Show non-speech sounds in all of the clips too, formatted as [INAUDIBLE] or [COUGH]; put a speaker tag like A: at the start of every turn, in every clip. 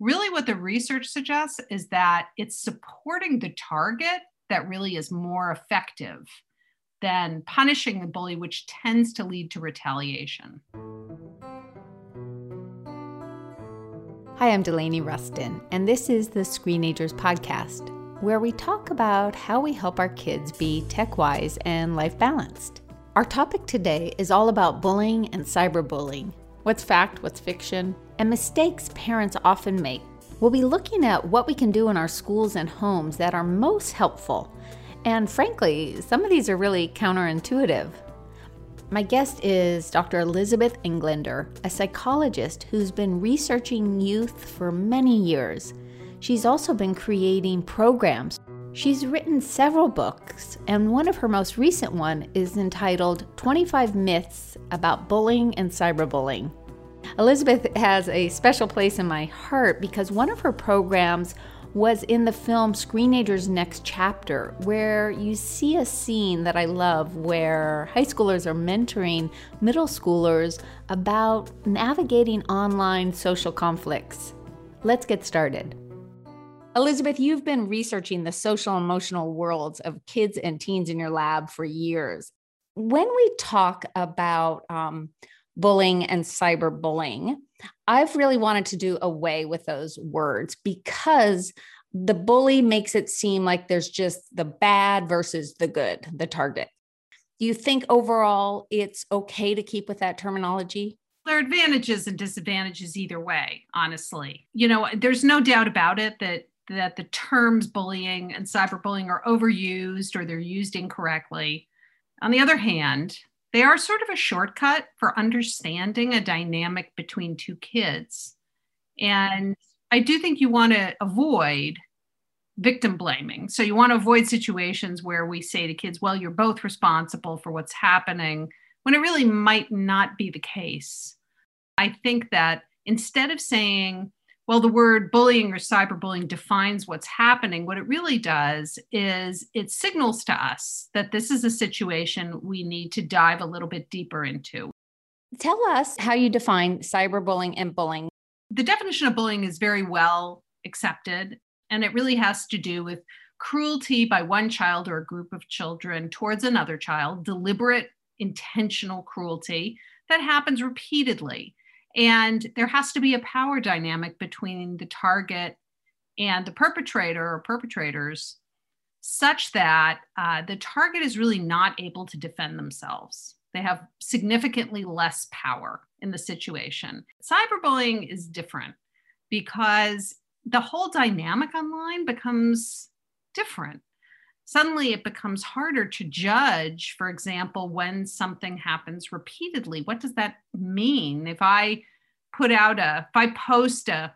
A: really what the research suggests is that it's supporting the target that really is more effective than punishing the bully, which tends to lead to retaliation.
B: Hi, I'm Delaney Ruston, and this is the Screenagers Podcast, where we talk about how we help our kids be tech wise and life balanced. Our topic today is all about bullying and cyberbullying what's fact, what's fiction, and mistakes parents often make. We'll be looking at what we can do in our schools and homes that are most helpful. And frankly, some of these are really counterintuitive. My guest is Dr. Elizabeth Englander, a psychologist who's been researching youth for many years. She's also been creating programs. She's written several books, and one of her most recent one is entitled 25 Myths About Bullying and Cyberbullying. Elizabeth has a special place in my heart because one of her programs was in the film Screenager's Next Chapter, where you see a scene that I love where high schoolers are mentoring middle schoolers about navigating online social conflicts. Let's get started. Elizabeth, you've been researching the social emotional worlds of kids and teens in your lab for years. When we talk about um, bullying and cyberbullying. I've really wanted to do away with those words because the bully makes it seem like there's just the bad versus the good, the target. Do you think overall it's okay to keep with that terminology?
A: There are advantages and disadvantages either way, honestly. You know, there's no doubt about it that that the terms bullying and cyberbullying are overused or they're used incorrectly. On the other hand, they are sort of a shortcut for understanding a dynamic between two kids. And I do think you want to avoid victim blaming. So you want to avoid situations where we say to kids, well, you're both responsible for what's happening, when it really might not be the case. I think that instead of saying, well, the word bullying or cyberbullying defines what's happening. What it really does is it signals to us that this is a situation we need to dive a little bit deeper into.
B: Tell us how you define cyberbullying and bullying.
A: The definition of bullying is very well accepted, and it really has to do with cruelty by one child or a group of children towards another child, deliberate, intentional cruelty that happens repeatedly. And there has to be a power dynamic between the target and the perpetrator or perpetrators, such that uh, the target is really not able to defend themselves. They have significantly less power in the situation. Cyberbullying is different because the whole dynamic online becomes different suddenly it becomes harder to judge, for example, when something happens repeatedly. What does that mean? If I put out a, if I post a,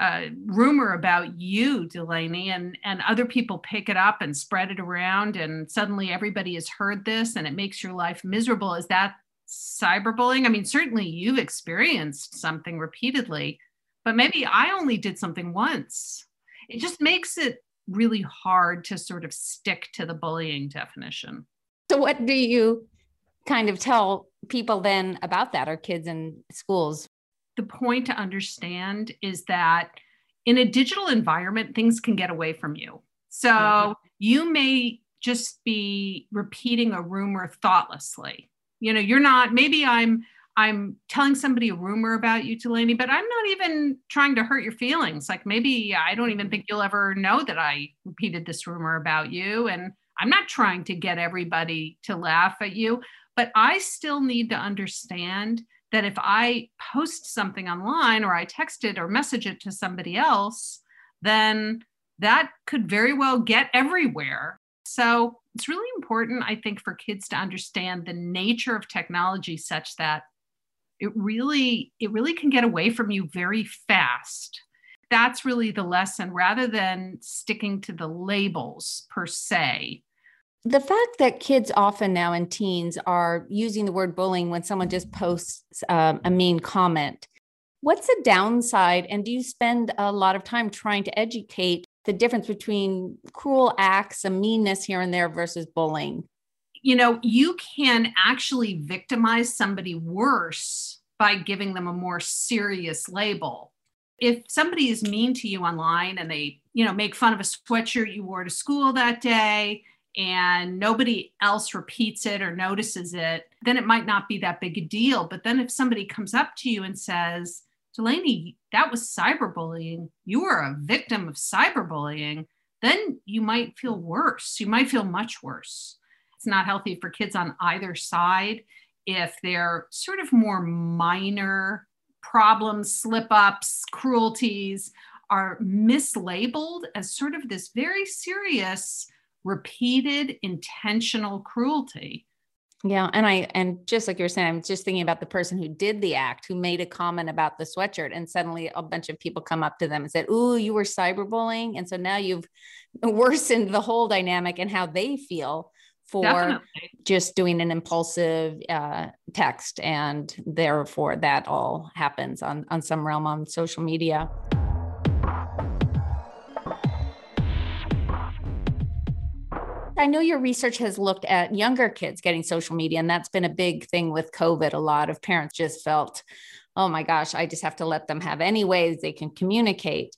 A: a rumor about you, Delaney, and, and other people pick it up and spread it around, and suddenly everybody has heard this and it makes your life miserable, is that cyberbullying? I mean, certainly you've experienced something repeatedly, but maybe I only did something once. It just makes it really hard to sort of stick to the bullying definition.
B: So, what do you kind of tell people then about that, or kids in schools?
A: The point to understand is that in a digital environment, things can get away from you. So, mm-hmm. you may just be repeating a rumor thoughtlessly. You know, you're not, maybe I'm I'm telling somebody a rumor about you, Delaney, but I'm not even trying to hurt your feelings. Like maybe I don't even think you'll ever know that I repeated this rumor about you. And I'm not trying to get everybody to laugh at you, but I still need to understand that if I post something online or I text it or message it to somebody else, then that could very well get everywhere. So it's really important, I think, for kids to understand the nature of technology such that it really it really can get away from you very fast. That's really the lesson rather than sticking to the labels per se.
B: The fact that kids often now and teens are using the word bullying when someone just posts um, a mean comment. What's the downside and do you spend a lot of time trying to educate the difference between cruel acts and meanness here and there versus bullying
A: you know, you can actually victimize somebody worse by giving them a more serious label. If somebody is mean to you online and they, you know, make fun of a sweatshirt you wore to school that day and nobody else repeats it or notices it, then it might not be that big a deal. But then if somebody comes up to you and says, Delaney, that was cyberbullying, you are a victim of cyberbullying, then you might feel worse. You might feel much worse. It's not healthy for kids on either side if they're sort of more minor problems, slip ups, cruelties are mislabeled as sort of this very serious, repeated, intentional cruelty.
B: Yeah, and I and just like you're saying, I'm just thinking about the person who did the act, who made a comment about the sweatshirt, and suddenly a bunch of people come up to them and said, "Ooh, you were cyberbullying," and so now you've [LAUGHS] worsened the whole dynamic and how they feel for Definitely. just doing an impulsive uh, text, and therefore that all happens on on some realm on social media. I know your research has looked at younger kids getting social media, and that's been a big thing with COVID. A lot of parents just felt, oh my gosh, I just have to let them have any ways they can communicate.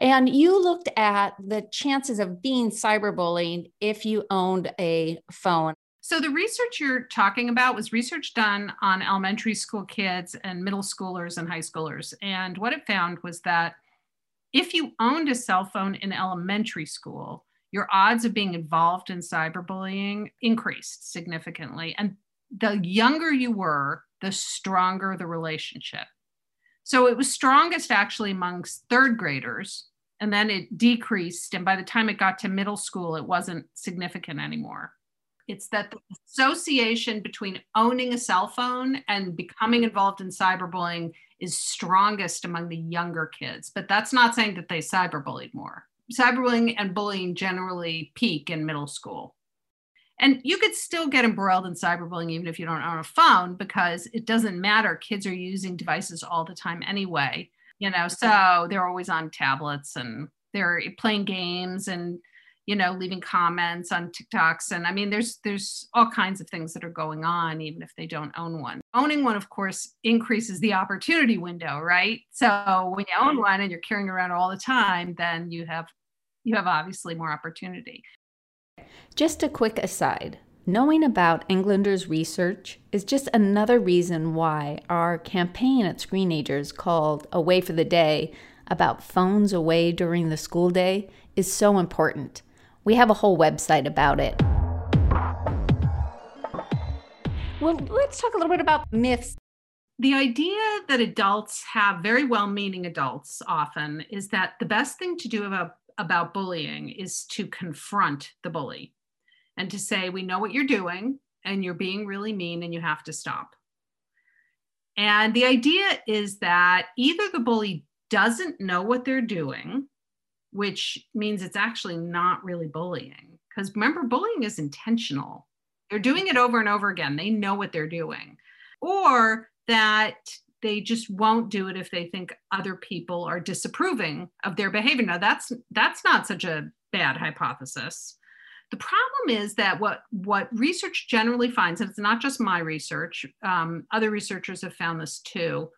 B: And you looked at the chances of being cyberbullied if you owned a phone.
A: So, the research you're talking about was research done on elementary school kids and middle schoolers and high schoolers. And what it found was that if you owned a cell phone in elementary school, your odds of being involved in cyberbullying increased significantly. And the younger you were, the stronger the relationship. So it was strongest actually amongst third graders, and then it decreased. And by the time it got to middle school, it wasn't significant anymore. It's that the association between owning a cell phone and becoming involved in cyberbullying is strongest among the younger kids. But that's not saying that they cyberbullied more cyberbullying and bullying generally peak in middle school. And you could still get embroiled in cyberbullying even if you don't own a phone because it doesn't matter. Kids are using devices all the time anyway, you know, so they're always on tablets and they're playing games and you know leaving comments on tiktoks. And i mean there's there's all kinds of things that are going on even if they don't own one. Owning one of course increases the opportunity window right? So when you own one and you're carrying around all the time then you have you have obviously more opportunity
B: just a quick aside Knowing about Englander's research is just another reason why our campaign at Screenagers called Away for the Day about phones away during the school day is so important. We have a whole website about it. Well, let's talk a little bit about myths.
A: The idea that adults have very well meaning adults often is that the best thing to do about, about bullying is to confront the bully and to say, We know what you're doing and you're being really mean and you have to stop. And the idea is that either the bully doesn't know what they're doing which means it's actually not really bullying. Because remember, bullying is intentional. They're doing it over and over again. They know what they're doing. Or that they just won't do it if they think other people are disapproving of their behavior. Now that's that's not such a bad hypothesis. The problem is that what what research generally finds, and it's not just my research, um, other researchers have found this too,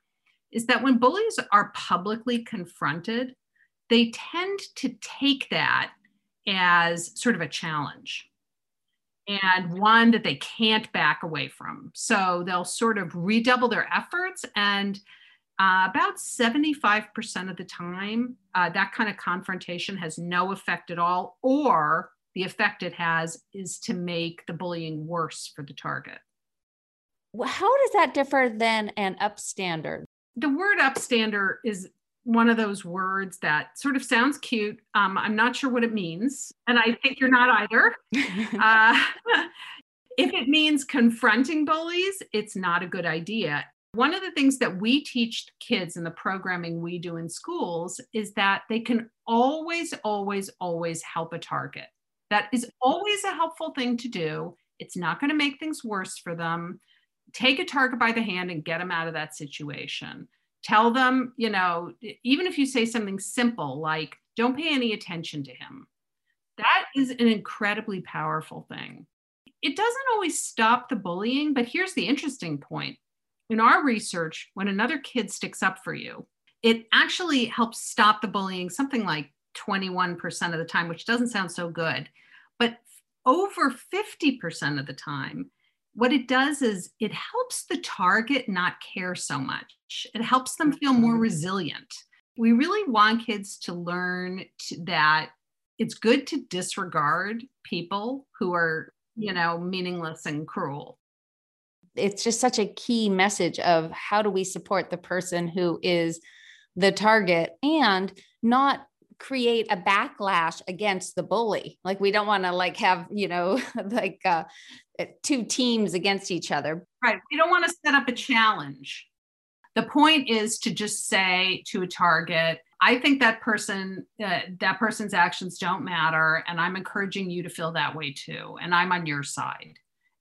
A: is that when bullies are publicly confronted, they tend to take that as sort of a challenge and one that they can't back away from. So they'll sort of redouble their efforts. And uh, about 75% of the time, uh, that kind of confrontation has no effect at all, or the effect it has is to make the bullying worse for the target.
B: How does that differ than an upstander?
A: The word upstander is one of those words that sort of sounds cute. Um, I'm not sure what it means, and I think you're not either. [LAUGHS] uh, [LAUGHS] if it means confronting bullies, it's not a good idea. One of the things that we teach kids in the programming we do in schools is that they can always, always, always help a target. That is always a helpful thing to do. It's not going to make things worse for them. Take a target by the hand and get them out of that situation tell them, you know, even if you say something simple like, don't pay any attention to him, that is an incredibly powerful thing. It doesn't always stop the bullying, but here's the interesting point. In our research, when another kid sticks up for you, it actually helps stop the bullying something like 21% of the time, which doesn't sound so good. But over 50% of the time, what it does is it helps the target not care so much. It helps them feel more resilient. We really want kids to learn to, that it's good to disregard people who are, you know, meaningless and cruel.
B: It's just such a key message of how do we support the person who is the target and not create a backlash against the bully. Like we don't want to like have you know [LAUGHS] like uh, two teams against each other.
A: Right we don't want to set up a challenge. The point is to just say to a target i think that person uh, that person's actions don't matter and i'm encouraging you to feel that way too and i'm on your side.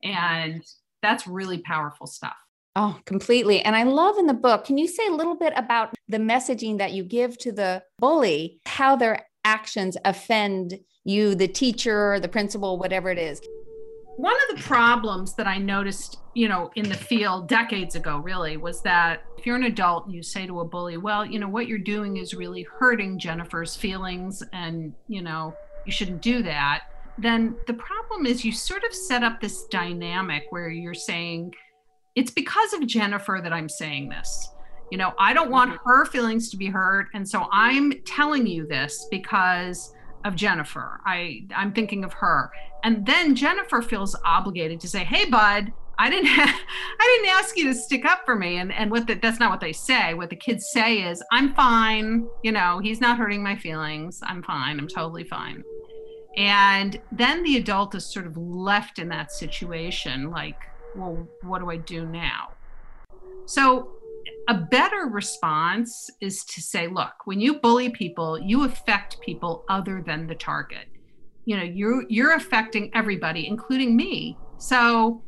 A: And that's really powerful stuff
B: Oh, completely. And I love in the book, can you say a little bit about the messaging that you give to the bully, how their actions offend you, the teacher, the principal, whatever it is?
A: One of the problems that I noticed, you know, in the field decades ago, really, was that if you're an adult and you say to a bully, well, you know, what you're doing is really hurting Jennifer's feelings and, you know, you shouldn't do that, then the problem is you sort of set up this dynamic where you're saying, it's because of Jennifer that I'm saying this. You know, I don't want mm-hmm. her feelings to be hurt. And so I'm telling you this because of Jennifer. I, I'm thinking of her. And then Jennifer feels obligated to say, Hey, bud, I didn't ha- [LAUGHS] I didn't ask you to stick up for me. And and what the, that's not what they say. What the kids say is, I'm fine. You know, he's not hurting my feelings. I'm fine. I'm totally fine. And then the adult is sort of left in that situation, like, well, what do I do now? So, a better response is to say, look, when you bully people, you affect people other than the target. You know, you're you're affecting everybody, including me. So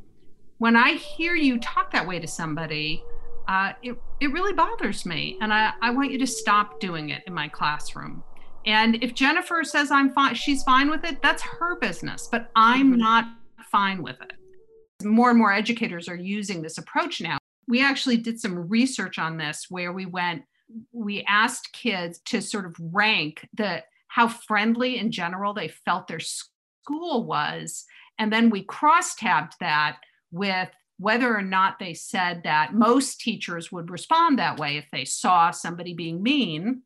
A: when I hear you talk that way to somebody, uh, it, it really bothers me. And I, I want you to stop doing it in my classroom. And if Jennifer says I'm fine, she's fine with it, that's her business, but I'm mm-hmm. not fine with it more and more educators are using this approach now. We actually did some research on this where we went, we asked kids to sort of rank the how friendly in general they felt their school was. And then we cross tabbed that with whether or not they said that most teachers would respond that way if they saw somebody being mean.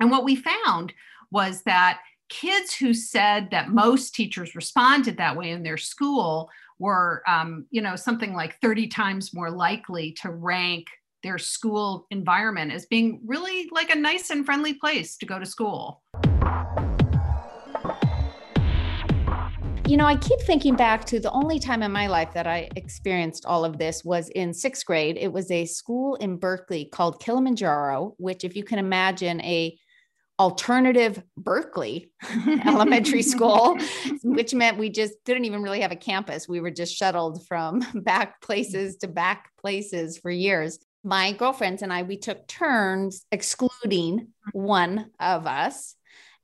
A: And what we found was that kids who said that most teachers responded that way in their school were, um, you know, something like 30 times more likely to rank their school environment as being really like a nice and friendly place to go to school.
B: You know, I keep thinking back to the only time in my life that I experienced all of this was in sixth grade. It was a school in Berkeley called Kilimanjaro, which, if you can imagine, a alternative Berkeley [LAUGHS] elementary school, which meant we just didn't even really have a campus. We were just shuttled from [LAUGHS] back places to back places for years. My girlfriends and I, we took turns excluding one of us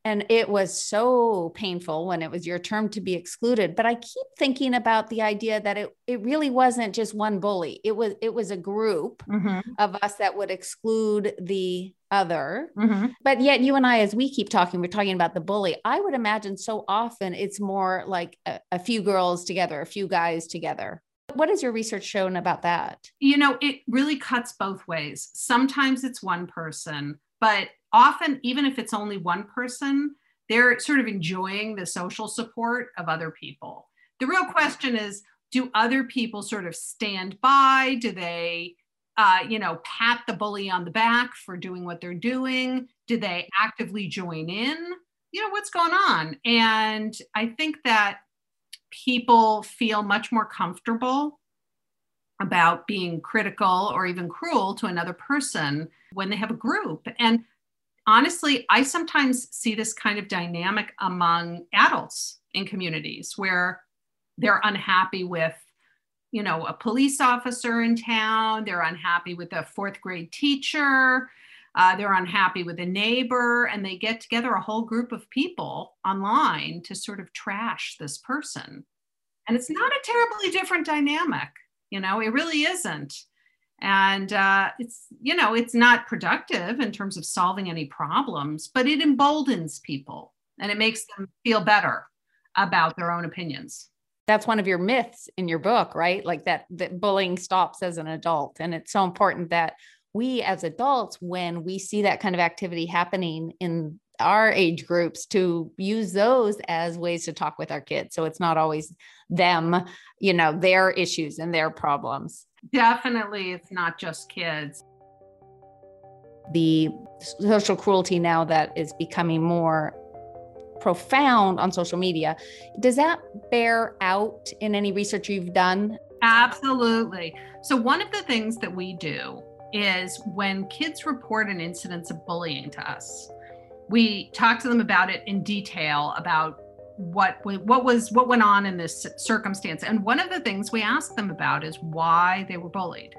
B: and it was so painful when it was your term to be excluded but i keep thinking about the idea that it, it really wasn't just one bully it was it was a group mm-hmm. of us that would exclude the other mm-hmm. but yet you and i as we keep talking we're talking about the bully i would imagine so often it's more like a, a few girls together a few guys together what has your research shown about that
A: you know it really cuts both ways sometimes it's one person but often, even if it's only one person, they're sort of enjoying the social support of other people. The real question is do other people sort of stand by? Do they, uh, you know, pat the bully on the back for doing what they're doing? Do they actively join in? You know, what's going on? And I think that people feel much more comfortable about being critical or even cruel to another person when they have a group. And honestly, I sometimes see this kind of dynamic among adults in communities where they're unhappy with you know a police officer in town they're unhappy with a fourth grade teacher uh, they're unhappy with a neighbor and they get together a whole group of people online to sort of trash this person. And it's not a terribly different dynamic you know it really isn't. And uh, it's you know it's not productive in terms of solving any problems but it emboldens people and it makes them feel better about their own opinions
B: that's one of your myths in your book right? Like that that bullying stops as an adult. And it's so important that we as adults when we see that kind of activity happening in our age groups to use those as ways to talk with our kids. So it's not always them you know their issues and their problems.
A: Definitely, it's not just kids.
B: The social cruelty now that is becoming more profound on social media, does that bear out in any research you've done?
A: Absolutely. So, one of the things that we do is when kids report an incidence of bullying to us, we talk to them about it in detail about what what was what went on in this circumstance and one of the things we asked them about is why they were bullied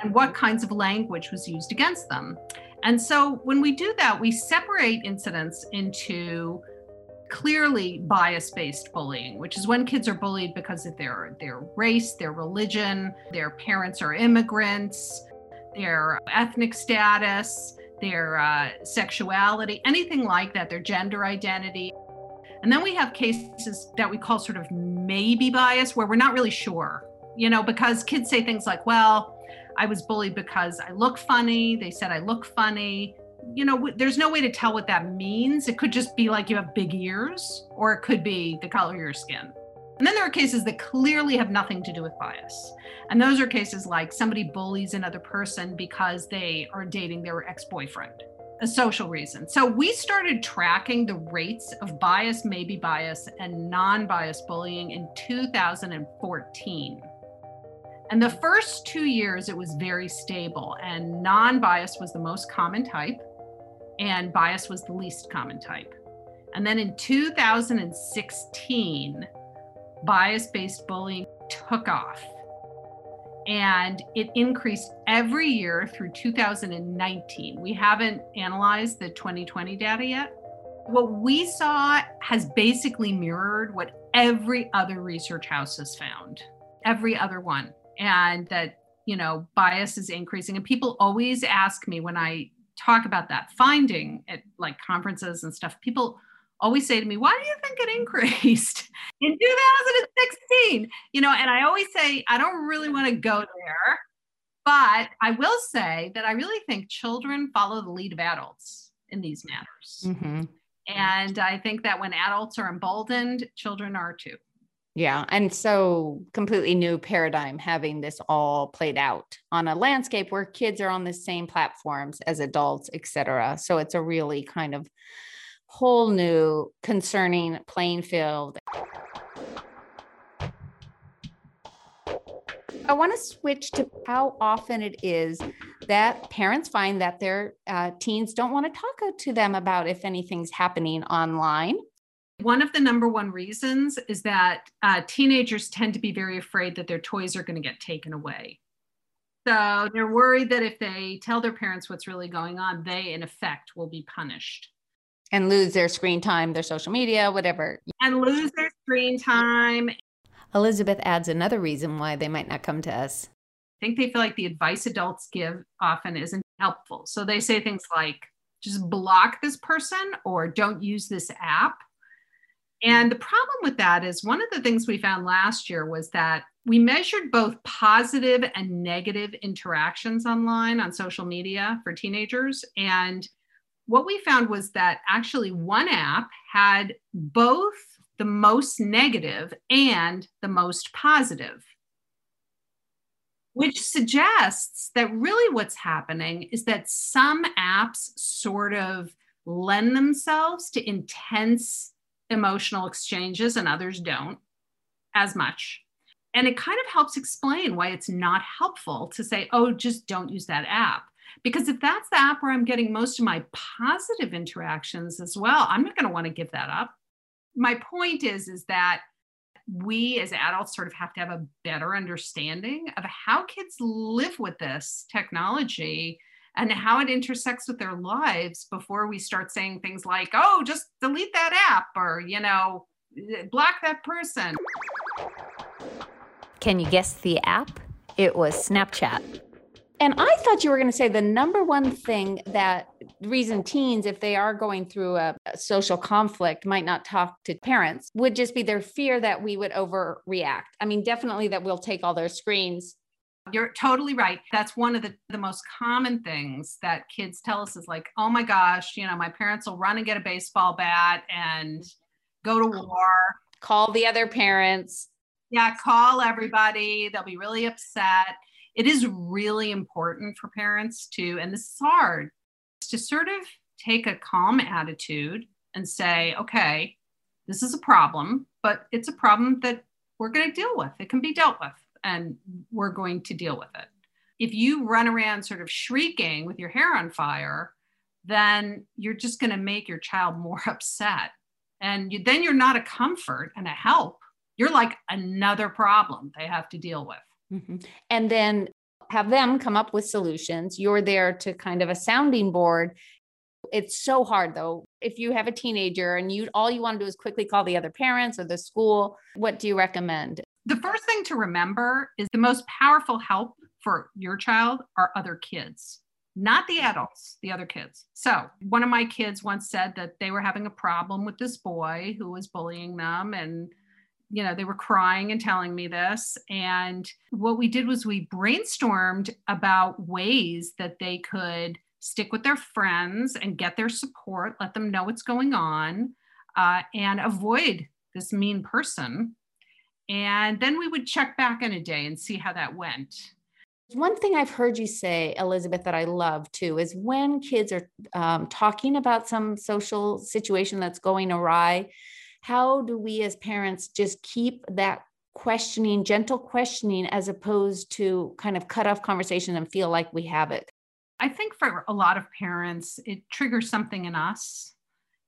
A: and what kinds of language was used against them and so when we do that we separate incidents into clearly bias-based bullying which is when kids are bullied because of their their race their religion their parents are immigrants their ethnic status their uh, sexuality anything like that their gender identity. And then we have cases that we call sort of maybe bias, where we're not really sure, you know, because kids say things like, well, I was bullied because I look funny. They said I look funny. You know, there's no way to tell what that means. It could just be like you have big ears, or it could be the color of your skin. And then there are cases that clearly have nothing to do with bias. And those are cases like somebody bullies another person because they are dating their ex boyfriend a social reason. So we started tracking the rates of bias, maybe bias, and non bias bullying in 2014. And the first two years, it was very stable, and non bias was the most common type, and bias was the least common type. And then in 2016, bias based bullying took off and it increased every year through 2019. We haven't analyzed the 2020 data yet. What we saw has basically mirrored what every other research house has found, every other one. And that, you know, bias is increasing. And people always ask me when I talk about that finding at like conferences and stuff, people always say to me, Why do you think it increased [LAUGHS] in 2016? You know, and I always say, I don't really want to go there. But I will say that I really think children follow the lead of adults in these matters. Mm-hmm. And I think that when adults are emboldened, children are too.
B: Yeah. And so completely new paradigm having this all played out on a landscape where kids are on the same platforms as adults, et cetera. So it's a really kind of whole new concerning playing field. I want to switch to how often it is that parents find that their uh, teens don't want to talk to them about if anything's happening online.
A: One of the number one reasons is that uh, teenagers tend to be very afraid that their toys are going to get taken away. So they're worried that if they tell their parents what's really going on, they, in effect, will be punished
B: and lose their screen time, their social media, whatever.
A: And lose their screen time.
B: Elizabeth adds another reason why they might not come to us.
A: I think they feel like the advice adults give often isn't helpful. So they say things like, just block this person or don't use this app. And the problem with that is one of the things we found last year was that we measured both positive and negative interactions online on social media for teenagers. And what we found was that actually one app had both the most negative and the most positive, which suggests that really what's happening is that some apps sort of lend themselves to intense emotional exchanges and others don't as much. And it kind of helps explain why it's not helpful to say, oh, just don't use that app because if that's the app where I'm getting most of my positive interactions as well, I'm not going to want to give that up. My point is, is that we as adults sort of have to have a better understanding of how kids live with this technology and how it intersects with their lives before we start saying things like, oh, just delete that app or, you know, block that person.
B: Can you guess the app? It was Snapchat. And I thought you were going to say the number one thing that reason teens, if they are going through a, a, social conflict, might not talk to parents would just be their fear that we would overreact. I mean, definitely that we'll take all their screens.
A: You're totally right. That's one of the, the most common things that kids tell us is like, oh my gosh, you know, my parents will run and get a baseball bat and go to war.
B: Call the other parents.
A: Yeah, call everybody. They'll be really upset it is really important for parents to, and this is hard, to sort of take a calm attitude and say, okay, this is a problem, but it's a problem that we're going to deal with. It can be dealt with, and we're going to deal with it. If you run around sort of shrieking with your hair on fire, then you're just going to make your child more [LAUGHS] upset. And you, then you're not a comfort and a help. You're like another problem they have to deal with.
B: Mm-hmm. And then have them come up with solutions. You're there to kind of a sounding board. It's so hard though. If you have a teenager and you all you want to do is quickly call the other parents or the school, what do you recommend?
A: The first thing to remember is the most powerful help for your child are other kids not the adults, the other kids. So, one of my kids once said that they were having a problem with this boy who was bullying them and you know, they were crying and telling me this. And what we did was we brainstormed about ways that they could stick with their friends and get their support, let them know what's going on, uh, and avoid this mean person. And then we would check back in a day and see how that went.
B: One thing I've heard you say, Elizabeth, that I love too, is when kids are um, talking about some social situation that's going awry, how do we as parents just keep that questioning, gentle questioning, as opposed to kind of cut off conversation and feel like we have it?
A: I think for a lot of parents, it triggers something in us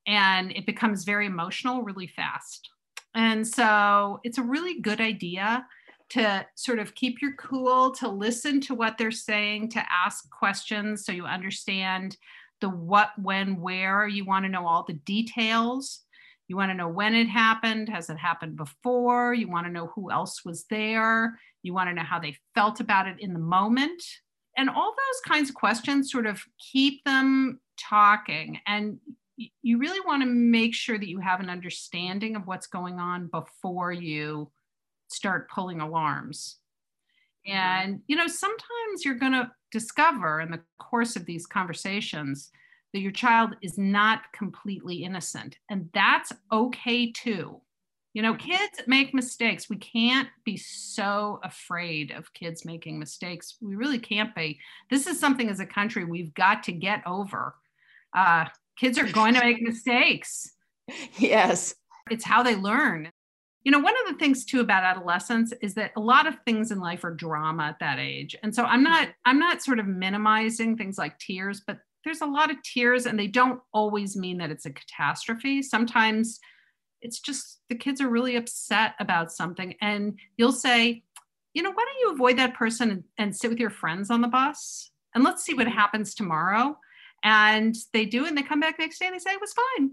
A: and it becomes very emotional really fast. And so it's a really good idea to sort of keep your cool, to listen to what they're saying, to ask questions so you understand the what, when, where. You want to know all the details. You want to know when it happened. Has it happened before? You want to know who else was there. You want to know how they felt about it in the moment. And all those kinds of questions sort of keep them talking. And you really want to make sure that you have an understanding of what's going on before you start pulling alarms. And, you know, sometimes you're going to discover in the course of these conversations that your child is not completely innocent. And that's okay too. You know, kids make mistakes. We can't be so afraid of kids making mistakes. We really can't be. This is something as a country we've got to get over. Uh, kids are going to make mistakes.
B: Yes.
A: It's how they learn. You know, one of the things too about adolescence is that a lot of things in life are drama at that age. And so I'm not I'm not sort of minimizing things like tears, but there's a lot of tears and they don't always mean that it's a catastrophe. Sometimes it's just the kids are really upset about something and you'll say, you know, why don't you avoid that person and, and sit with your friends on the bus and let's see what mm-hmm. happens tomorrow. And they do, and they come back next day and they say it was fine.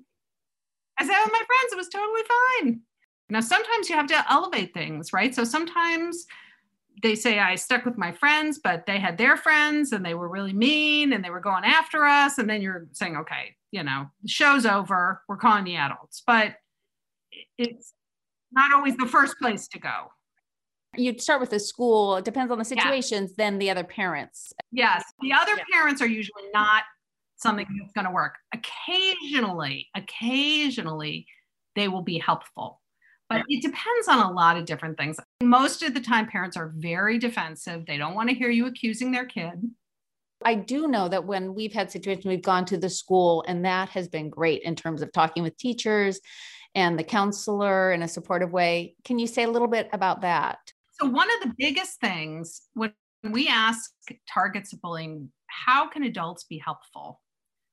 A: I said with my friends, it was totally fine. Now, sometimes you have to elevate things, right? So sometimes they say I stuck with my friends, but they had their friends and they were really mean and they were going after us. And then you're saying, okay, you know, the show's over. We're calling the adults. But it's not always the first place to go.
B: You'd start with the school, it depends on the situations, yeah. then the other parents.
A: Yes. The other yeah. parents are usually not something mm-hmm. that's going to work. Occasionally, occasionally, they will be helpful but it depends on a lot of different things. Most of the time, parents are very defensive. They don't want to hear you accusing their kid.
B: I do know that when we've had situations, we've gone to the school, and that has been great in terms of talking with teachers and the counselor in a supportive way. Can you say a little bit about that?
A: So, one of the biggest things when we ask targets of bullying, how can adults be helpful?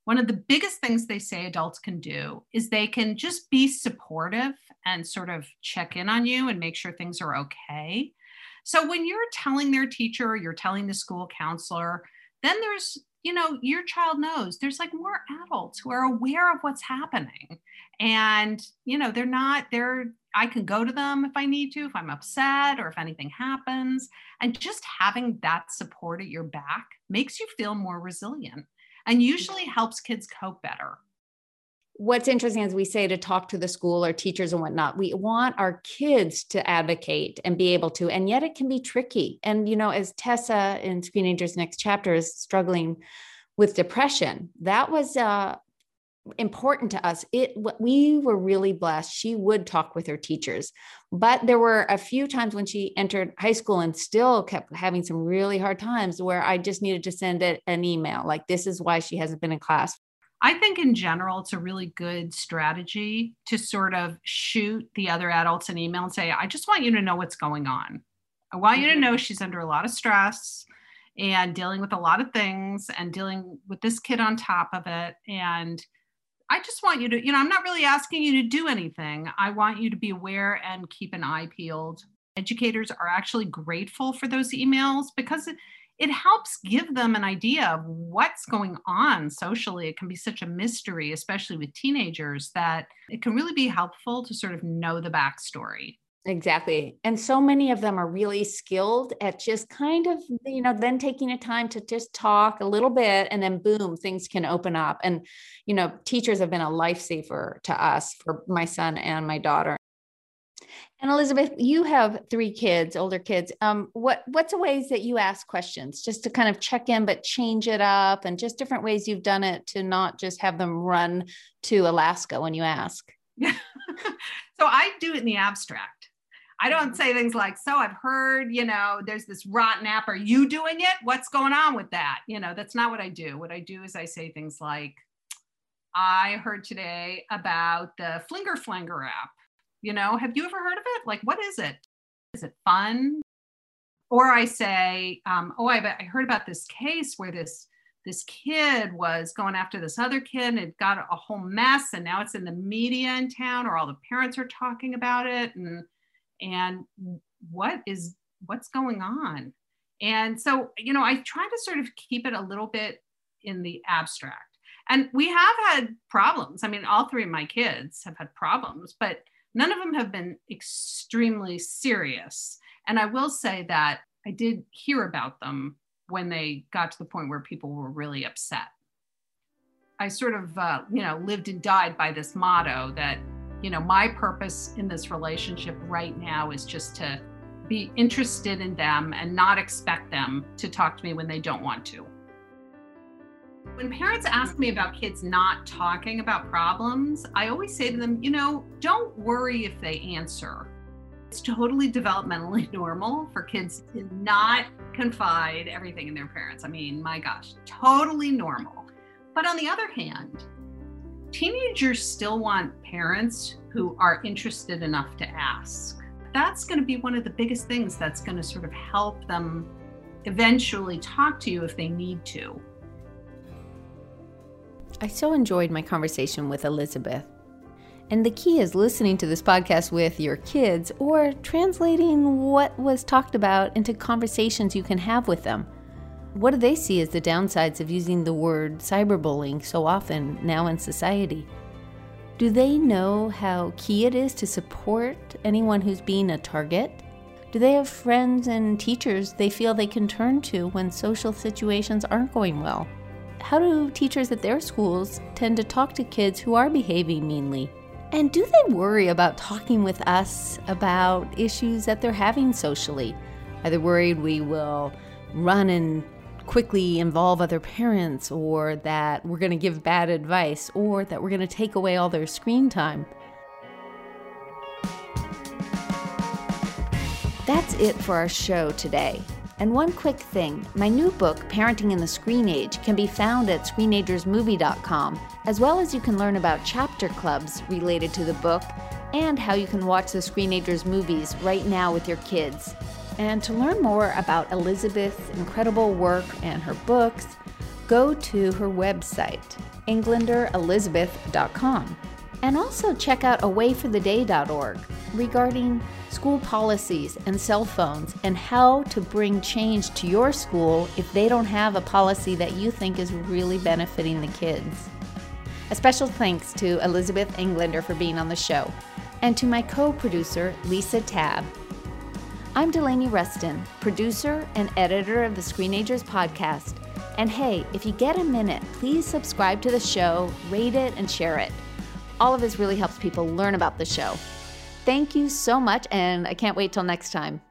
A: One of the biggest things they say adults can do is they can just be supportive and sort of check in on you and make sure things are okay. So when you're telling their teacher, you're telling the school counselor, then there's, you know, your child knows there's like more adults who are aware of what's happening. And, you know, they're not, they're I can go to them if I need to, if I'm upset or if anything happens. And just having that support at your back makes you feel more resilient and usually helps kids cope better.
B: What's interesting is we say to talk to the school or teachers and whatnot. We want our kids to advocate and be able to, and yet it can be tricky. And, you know, as Tessa in Screenagers Next Chapter is struggling with depression, that was uh, important to us. It we were really blessed. She would talk with her teachers. But there were a few times when she entered high school and still kept having some really hard times where i just needed to send it an email like this is why she hasn't been in class.
A: I think in general it's a really good strategy to sort of shoot the other adults an email and say i just want you to know what's going on. I want you to mm-hmm. know she's under a lot of stress and dealing with a lot of things and dealing with this kid on top of it. And I just want you to, you know, I'm not really asking you to do anything. I want you to be aware and keep an eye peeled. Educators are actually grateful for those emails because it, it helps give them an idea of what's going on socially. It can be such a mystery, especially with teenagers, that it can really be helpful to sort of know the backstory.
B: Exactly. And so many of them are really skilled at just kind of, you know, then taking a time to just talk a little bit and then boom, things can open up. And, you know, teachers have been a lifesaver to us for my son and my daughter. And Elizabeth, you have three kids, older kids. Um, what what's the ways that you ask questions just to kind of check in, but change it up, and just different ways you've done it to not just have them run to Alaska when you ask? [LAUGHS]
A: so I do it in the abstract. I don't say things like, so I've heard, you know, there's this rotten app. Are you doing it? What's going on with that? You know, that's not what I do. What I do is I say things like, I heard today about the Flinger Flanger app. You know, have you ever heard of it? Like, what is it? Is it fun? Or I say, um, oh, I, I heard about this case where this this kid was going after this other kid and it got a whole mess and now it's in the media in town or all the parents are talking about it and and what is what's going on? And so you know i try to sort of keep it a little bit in the abstract. And we have had problems. I mean all three of my kids have had problems but none of them have been extremely serious. And i will say that i did hear about them when they got to the point where people were really upset. I sort of uh, you know lived and died by this motto that you know, my purpose in this relationship right now is just to be interested in them and not expect them to talk to me when they don't want to. When parents ask me about kids not talking about problems, I always say to them, you know, don't worry if they answer. It's totally developmentally [LAUGHS] normal for kids to not confide everything in their parents. I mean, my gosh, totally normal. But on the other hand, teenagers still want parents who are interested enough to ask. That's going to be one of the biggest things that's going to sort of help them eventually talk to you if they need to.
B: I so enjoyed my conversation with Elizabeth. And the key is listening to this podcast with your kids or translating what was talked about into conversations you can have with them. What do they see as the downsides of using the word cyberbullying so often now in society? Do they know how key it is to support anyone who's being a target? Do they have friends and teachers they feel they can turn to when social situations aren't going well? How do teachers at their schools tend to talk to kids who are behaving meanly? And do they worry about talking with us about issues that they're having socially? Are they worried we will run and quickly involve other parents, or that we're going to give bad advice, or that we're going to take away all their screen time. That's it for our show today. And one quick thing my new book, Parenting in the Screen Age, can be found at screenagersmovie.com, as well as you can learn about chapter clubs related to the book and how you can watch the Screenagers movies right now with your kids. And to learn more about Elizabeth's incredible work and her books, go to her website, englanderelizabeth.com. And also check out awayfortheday.org regarding school policies and cell phones and how to bring change to your school if they don't have a policy that you think is really benefiting the kids. A special thanks to Elizabeth Englander for being on the show. and to my co producer, Lisa Tabb. I'm Delaney Ruston, producer and editor of the Screenagers podcast. And hey, if you get a minute, please subscribe to the show, rate it, and share it. All of this really helps people learn about the show. Thank you so much, and I can't wait till next time.